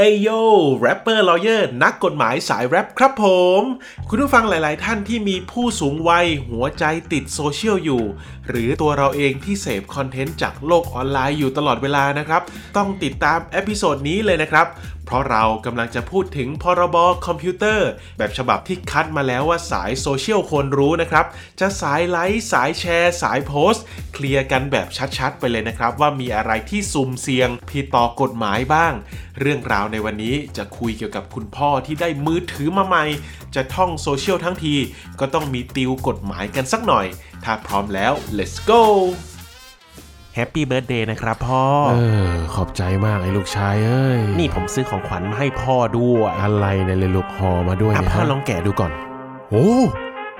Ay yo Rapper Lawyer นักกฎหมายสายแรปครับผม คุณผู้ฟังหลาย ๆ ท่านที่มีผู้สูงวัยหัวใจติดโซเชียลอยู่ หรือตัวเราเองที่เสพคอนเทนต์จากโลกออนไลน์อยู่ตลอดเวลานะครับ ต้องติดตาม episode นี้เลยนะครับ เพราะเรากำลังจะพูดถึงพรบคอมพิวเตอร์ แบบฉบับที่คัดมาแล้วว่าสายโซเชียลควรรู้นะครับ จะสายไลค์สายแชร์ สายโพสต์ เคลียร์กันแบบชัดๆ ไปเลยนะครับ ว่ามีอะไรที่สุ่มเสี่ยงผิดต่อกฎหมายบ้าง เรื่องราวในวันนี้จะคุยเกี่ยวกับคุณพ่อที่ได้มือถือมาใหม่ จะท่องโซเชียลทั้งที ก็ต้องมีติวกฎหมายกันสักหน่อย ถ้าพร้อมแล้ว let's go Happy Birthday นะครับพ่อ เออ ขอบใจมากไอ้ลูกชายเอ้ย นี่ผมซื้อของขวัญมาให้พ่อด้วย อะไรเนี่ยลูกห่อมาด้วยอะเนี่ยพ่อฮะลองแกะดูก่อน โอ้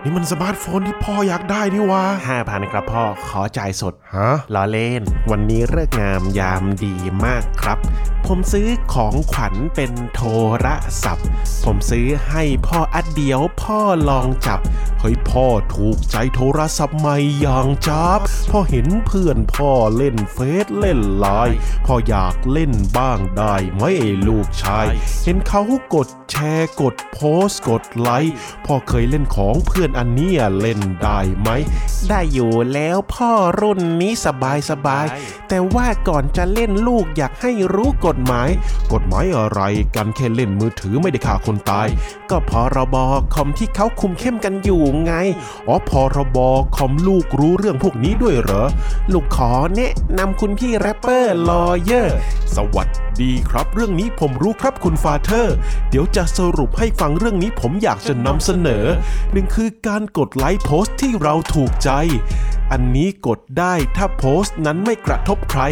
นี่มันสมาร์ทโฟนที่พ่ออยากได้นี่วะห้าพันครับพ่อ ขอจ่ายสดฮะล้อเล่น วันนี้ฤกษ์งามยามดีมากครับ ผมซื้อของขวัญเป็นโทรศัพท์ ผมซื้อให้พ่ออัดเดียวพ่อลองจับ เฮ้ยพ่อถูกใจโทรศัพท์ใหม่อย่างจับ พ่อเห็นเพื่อนพ่อเล่นเฟซเล่นไลน์พ่ออยากเล่นบ้างได้ไหมไอ้ลูกชาย เห็นเขากดแชร์กดโพสต์กดไลค์พ่อเคยเล่นของเพื่อนอันเนี้ยเล่นได้ไหม ได้อยู่แล้วพ่อรุ่นนี้สบายสบาย แต่ว่าก่อนจะเล่นลูกอยากให้รู้กฎหมาย กฎหมายอะไรกันแค่เล่นมือถือไม่ได้ฆ่าคนตาย ก็พรบคอมที่เขาคุมเข้มกันอยู่ไง อ๋อพรบคอมลูกรู้เรื่องพวกนี้ด้วยเหรอ ลูกขอแนะนำคุณพี่ Rapper Lawyer สวัสดีครับ เรื่องนี้ผมรู้ครับคุณ father เดี๋ยวจะสรุปให้ฟังเรื่องนี้ผมอยากจะนำเสนอหนึ่งคือการกดไลค์โพสต์ที่เราถูกใจ อันนี้กดได้ถ้าโพสต์นั้นไม่กระทบใคร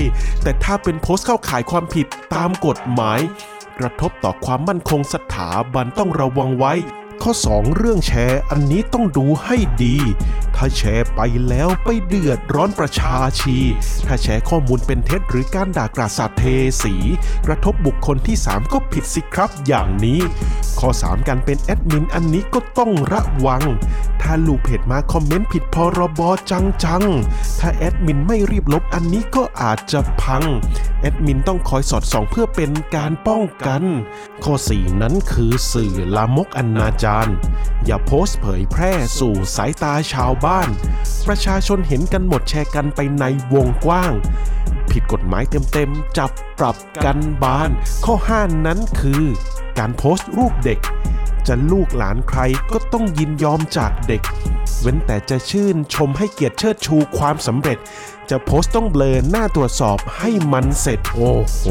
แต่ถ้าเป็นโพสต์เข้าข่ายความผิดตามกฎหมาย กระทบต่อความมั่นคงสถาบันต้องระวังไว้ ข้อ 2 เรื่องแชร์อันนี้ต้องดูให้ดี ถ้าแชร์ไปแล้วไปเดือดร้อนประชาชี ถ้าแชร์ข้อมูลเป็นเท็จหรือการด่ากราศาสตร์เทสี กระทบบุคคลที่ 3 ก็ผิดสิครับอย่างนี้ ข้อ 3 การเป็นแอดมินอันนี้ก็ต้องระวัง ถ้าลูกเพจมาคอมเมนต์ผิดพรบจังจังๆ ถ้าแอดมินไม่รีบลบอันนี้ก็อาจจะพัง แอดมินต้องคอยสอดส่องเพื่อเป็นการป้องกัน ข้อ 4 นั้นคือสื่อลามกอนาจารอย่าโพสต์เผยแพร่สู่สายตาชาวบ้าน ประชาชนเห็นกันหมดแชร์กันไปในวงกว้าง ผิดกฎหมายเต็มๆ จับปรับกันบาน ข้อห้านั้นคือ การโพสต์รูปเด็ก จะลูกหลานใครก็ต้องยินยอมจากเด็ก เว้นแต่จะชื่นชมให้เกียรติเชิดชูความสำเร็จ จะโพสต์ต้องเบลอหน้าตรวจสอบให้มันเสร็จ โอ้โห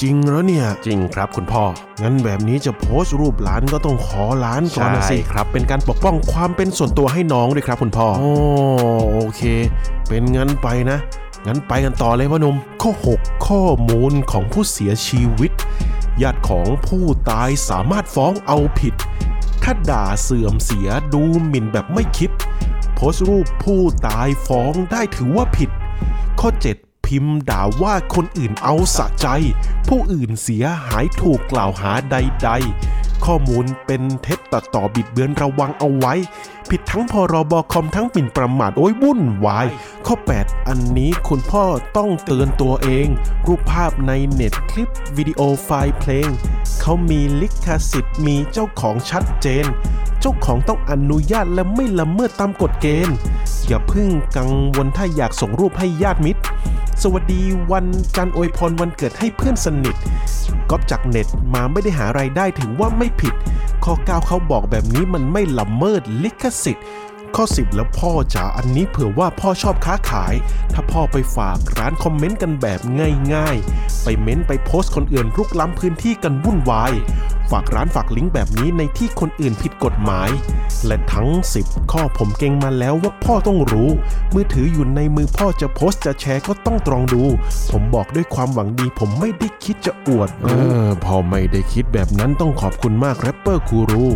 จริงแล้วเนี่ย จริงครับคุณพ่อ งั้นแบบนี้จะโพสต์รูปหลานก็ต้องขอหลานก่อนนะสิใช่ครับ เป็นการปกป้องความเป็นส่วนตัวให้น้องด้วยครับ คุณพ่อโอ้โอเค เป็นงั้นไปนะ งั้นไปกันต่อเลยพ่อหนุ่มข้อ 6 ข้อมูลของผู้เสียชีวิตญาติของผู้ตายสามารถฟ้องเอาผิด ถ้าด่าเสื่อมเสียดูหมิ่นแบบไม่คิด โพสต์รูปผู้ตายฟ้องได้ถือว่าผิด ข้อ 7 พิมพ์ด่าว่าคนอื่นเอาสะใจ ผู้อื่นเสียหายถูกกล่าวหาใด ๆ ข้อมูลเป็นเท็จตัดต่อบิดเบือนระวังเอาไว้ ทั้งพรบคอมทั้งหมิ่นประมาทโอ้ยวุ่นวาย ข้อ 8 อันนี้คุณพ่อต้องเตือนตัวเอง รูปภาพในเน็ตคลิปวิดีโอไฟล์เพลง เขามีลิขสิทธิ์มีเจ้าของชัดเจน เจ้าของต้องอนุญาตและไม่ละเมิดตามกฎเกณฑ์ อย่าพึ่งกังวลถ้าอยากส่งรูปให้ญาติมิตร สวัสดีวันจันทร์อวยพรวันเกิดให้เพื่อนสนิทก๊อปจากเน็ตมาไม่ได้หาไรายได้ถือว่าไม่ผิด ข้อ 9 เขาบอกแบบนี้มันไม่ละเมิดลิขสิทธิ์ ข้อ 10 แล้วพ่อจ๋าอันนี้เผื่อว่าพ่อชอบค้าขาย ถ้าพ่อไปฝากร้านคอมเมนต์กันแบบง่ายๆ ไปเม้นไปโพสต์คนอื่นรุกล้ำพื้นที่กันวุ่นวายฝากร้านฝากลิงก์แบบนี้ในที่คนอื่นผิดกฎหมาย และทั้ง 10 ข้อผมเก่งมาแล้วว่าพ่อต้องรู้ มือถืออยู่ในมือพ่อจะโพสต์จะแชร์ก็ต้องตรองดู ผมบอกด้วยความหวังดี ผมไม่ได้คิดจะอวดเออพ่อไม่ได้คิดแบบนั้นต้องขอบคุณมากแรปเปอร์คูรู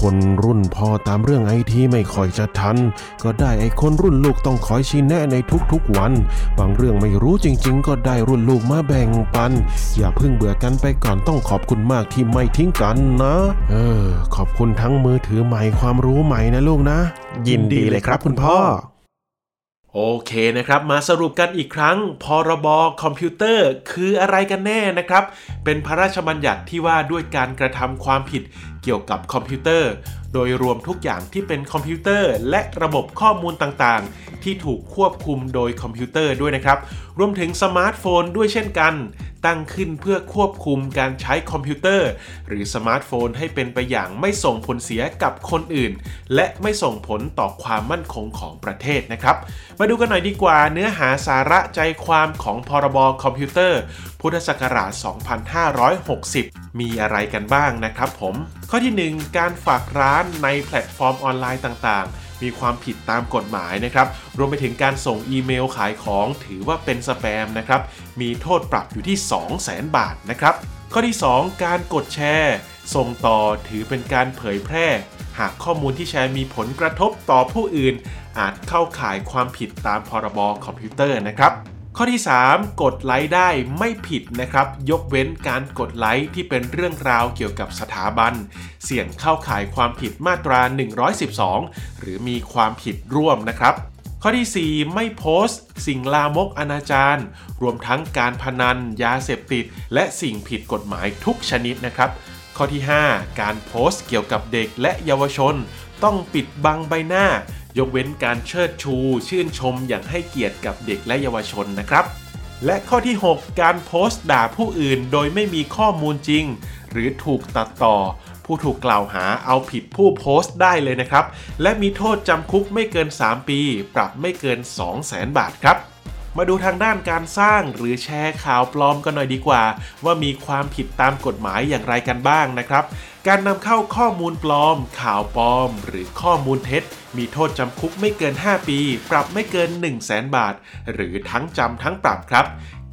คนรุ่นพ่อตามเรื่องไอทีไม่ค่อยจะจะทัน ก็ได้ไอคนรุ่นลูกต้องคอยชี้แนะในทุกๆวัน บางเรื่องไม่รู้จริง ๆ ก็ได้รุ่นลูกมาแบ่งปัน อย่าเพิ่งเบื่อกันไปก่อนต้องขอบคุณมากที่ไม่ทิ้งกันนะ เออ ขอบคุณทั้งมือถือใหม่ความรู้ใหม่นะลูกนะ ยินดีเลยครับคุณพ่อโอเคนะครับ มาสรุปกันอีกครั้ง พรบคอมพิวเตอร์ คืออะไรกันแน่นะครับ เป็นพระราชบัญญัติที่ว่าด้วยการกระทำความผิด เกี่ยวกับคอมพิวเตอร์ โดยรวมทุกอย่างที่เป็นคอมพิวเตอร์ และระบบข้อมูลต่างๆ ที่ถูกควบคุมโดยคอมพิวเตอร์ด้วยนะครับ รวมถึงสมาร์ทโฟนด้วยเช่นกัน ตั้งขึ้นเพื่อควบคุมการใช้คอมพิวเตอร์ หรือสมาร์ทโฟนให้เป็นไปอย่างไม่ส่งผลเสียกับคนอื่น และไม่ส่งผลต่อความมั่นคงของประเทศนะครับ มาดูกันหน่อยดีกว่าเนื้อหาสาระใจความของพรบคอมพิวเตอร์ พุทธศักราช 2560 มีอะไรกันบ้างนะครับผมข้อที่ 1 การฝากร้านในแพลตฟอร์มออนไลน์ต่างๆ มีความผิดตามกฎหมายนะครับ รวมไปถึงการส่งอีเมลขายของถือว่าเป็นสแปมนะครับ มีโทษปรับอยู่ที่ 200,000 บาทนะครับ ข้อที่ 2 การกดแชร์ ส่งต่อถือเป็นการเผยแพร่ หากข้อมูลที่แชร์มีผลกระทบต่อผู้อื่น อาจเข้าข่ายความผิดตามพรบคอมพิวเตอร์นะครับ ข้อที่ 3 กดไลค์ได้ไม่ผิดนะครับ ยกเว้นการกดไลค์ที่เป็นเรื่องราวเกี่ยวกับสถาบัน เสี่ยงเข้าข่ายความผิดมาตรา 112 หรือมีความผิดร่วมนะครับข้อที่ 4 ไม่โพสต์ สิ่งลามกอนาจารรวมทั้งการพนัน ยาเสพติด และสิ่งผิดกฎหมายทุกชนิดนะครับ ข้อที่ 5 การโพสต์เกี่ยวกับเด็กและเยาวชน ต้องปิดบังใบหน้า ยกเว้นการเชิดชู ชื่นชมอย่างให้เกียรติกับเด็กและเยาวชนนะครับ และข้อที่ 6 การโพสต์ด่าผู้อื่นโดยไม่มีข้อมูลจริง หรือถูกตัดต่อ ผู้ถูกกล่าวหาเอาผิดผู้โพสต์ได้เลยนะครับ และมีโทษจำคุกไม่เกิน 3 ปี ปรับไม่เกิน 2 0 0 0 0 0 บาทครับ มาดูทางด้านการสร้างหรือแชร์ข่าวปลอมกันหน่อยดีกว่า ว่ามีความผิดตามกฎหมายอย่างไรกันบ้างนะครับ การนำเข้าข้อมูลปลอม ข่าวปลอม หรือข้อมูลเท็จ มีโทษจำคุกไม่เกิน 5 ปี ปรับไม่เกิน 1 0 0 0 0แบาท หรือทั้งจำทั้งปรับครับ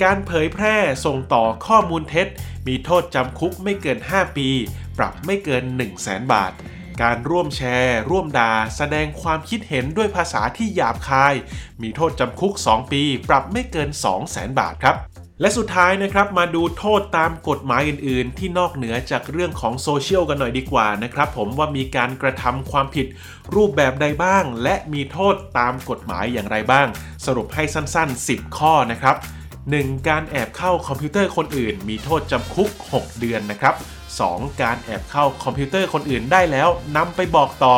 การเผยแพร่ส่งต่อข้อมูลเท็จ มีโทษจำคุกไม่เกิน 5 ปี ปรับไม่เกิน 1 0 0 0 0แบาท การร่วมแชร์ ร่วมด่า แสดงความคิดเห็นด้วยภาษาที่หยาบคาย มีโทษจำคุก 2 ปี ปรับไม่เกิน 2 0 0 0 0 0บาทครับและสุดท้ายนะครับมาดูโทษตามกฎหมายอื่น ๆ ที่นอกเหนือจากเรื่องของโซเชียลกันหน่อยดีกว่านะครับ ผมว่ามีการกระทำความผิดรูปแบบใดบ้าง และมีโทษตามกฎหมายอย่างไรบ้าง สรุปให้สั้น ๆ 10 ข้อนะครับ 1. การแอบเข้าคอมพิวเตอร์คนอื่น มีโทษจำคุก 6 เดือนนะครับ 2. การแอบเข้าคอมพิวเตอร์คนอื่นได้แล้วนำไปบอกต่อ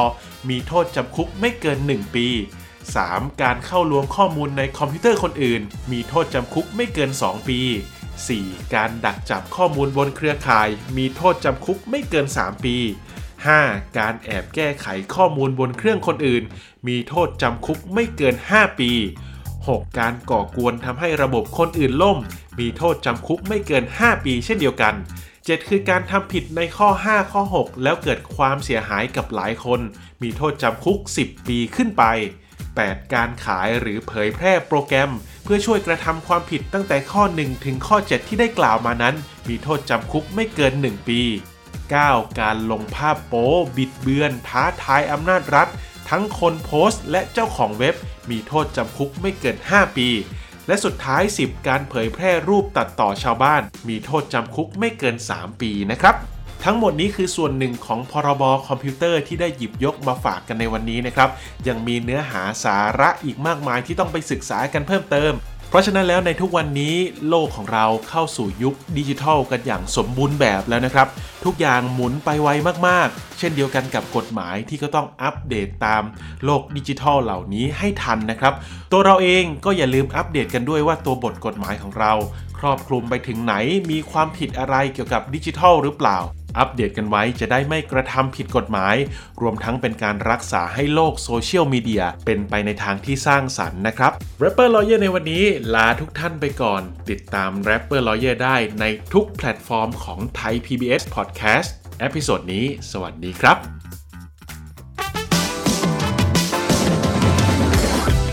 มีโทษจำคุกไม่เกิน 1 ปี 3. การเข้าลวงข้อมูลในคอมพิวเตอร์คนอื่น มีโทษจำคุกไม่เกิน 2 ปี 4. การดักจับข้อมูลบนเครือข่าย มีโทษจำคุกไม่เกิน 3 ปี 5. การแอบแก้ไขข้อมูลบนเครื่องคนอื่น มีโทษจำคุกไม่เกิน 5 ปี 6. การก่อกวนทำให้ระบบคนอื่นล่ม มีโทษจำคุกไม่เกิน 5 ปีเช่นเดียวกัน 7. คือการทำผิดในข้อ 5 ข้อ 6 แล้วเกิดความเสียหายกับหลายคน มีโทษจำคุก 10 ปีขึ้นไป 8. การขายหรือเผยแพร่โปรแกรม เพื่อช่วยกระทำความผิดตั้งแต่ข้อ 1 ถึงข้อ 7 ที่ได้กล่าวมานั้น มีโทษจำคุกไม่เกิน 1 ปี 9. การลงภาพโป๊บิดเบือน ท้าทายอำนาจรัฐ ทั้งคนโพสต์ และเจ้าของเว็บ มีโทษจำคุกไม่เกิน 5 ปี และสุดท้าย 10 การเผยแพร่รูปตัดต่อชาวบ้าน มีโทษจำคุกไม่เกิน 3 ปีนะครับทั้งหมดนี้คือส่วนหนึ่งของพรบคอมพิวเตอร์ที่ได้หยิบยกมาฝากกันในวันนี้นะครับ ยังมีเนื้อหาสาระอีกมากมายที่ต้องไปศึกษากันเพิ่มเติม เพราะฉะนั้นแล้วในทุกวันนี้โลกของเราเข้าสู่ยุคดิจิทัลกันอย่างสมบูรณ์แบบแล้วนะครับ ทุกอย่างหมุนไปไวมากๆ เช่นเดียวกันกับกฎหมายที่ก็ต้องอัปเดตตามโลกดิจิทัลเหล่านี้ให้ทันนะครับ ตัวเราเองก็อย่าลืมอัปเดตกันด้วยว่าตัวบทกฎหมายของเรา ครอบคลุมไปถึงไหนมีความผิดอะไรเกี่ยวกับดิจิทัลหรือเปล่า อัปเดตกันไว้จะได้ไม่กระทำผิดกฎหมาย รวมทั้งเป็นการรักษาให้โลกโซเชียลมีเดียเป็นไปในทางที่สร้างสรรค์นะครับ Rapper Lawyer ในวันนี้ลาทุกท่านไปก่อน ติดตาม Rapper Lawyer ได้ในทุกแพลตฟอร์มของไทย PBS Podcast เอพิโซดนี้ สวัสดีครับ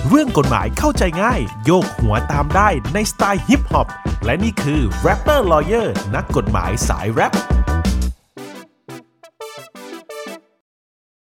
เรื่องกฎหมายเข้าใจง่าย โยกหัวตามได้ในสไตล์ฮิปฮอป และนี่คือ Rapper Lawyer นักกฎหมายสายแรป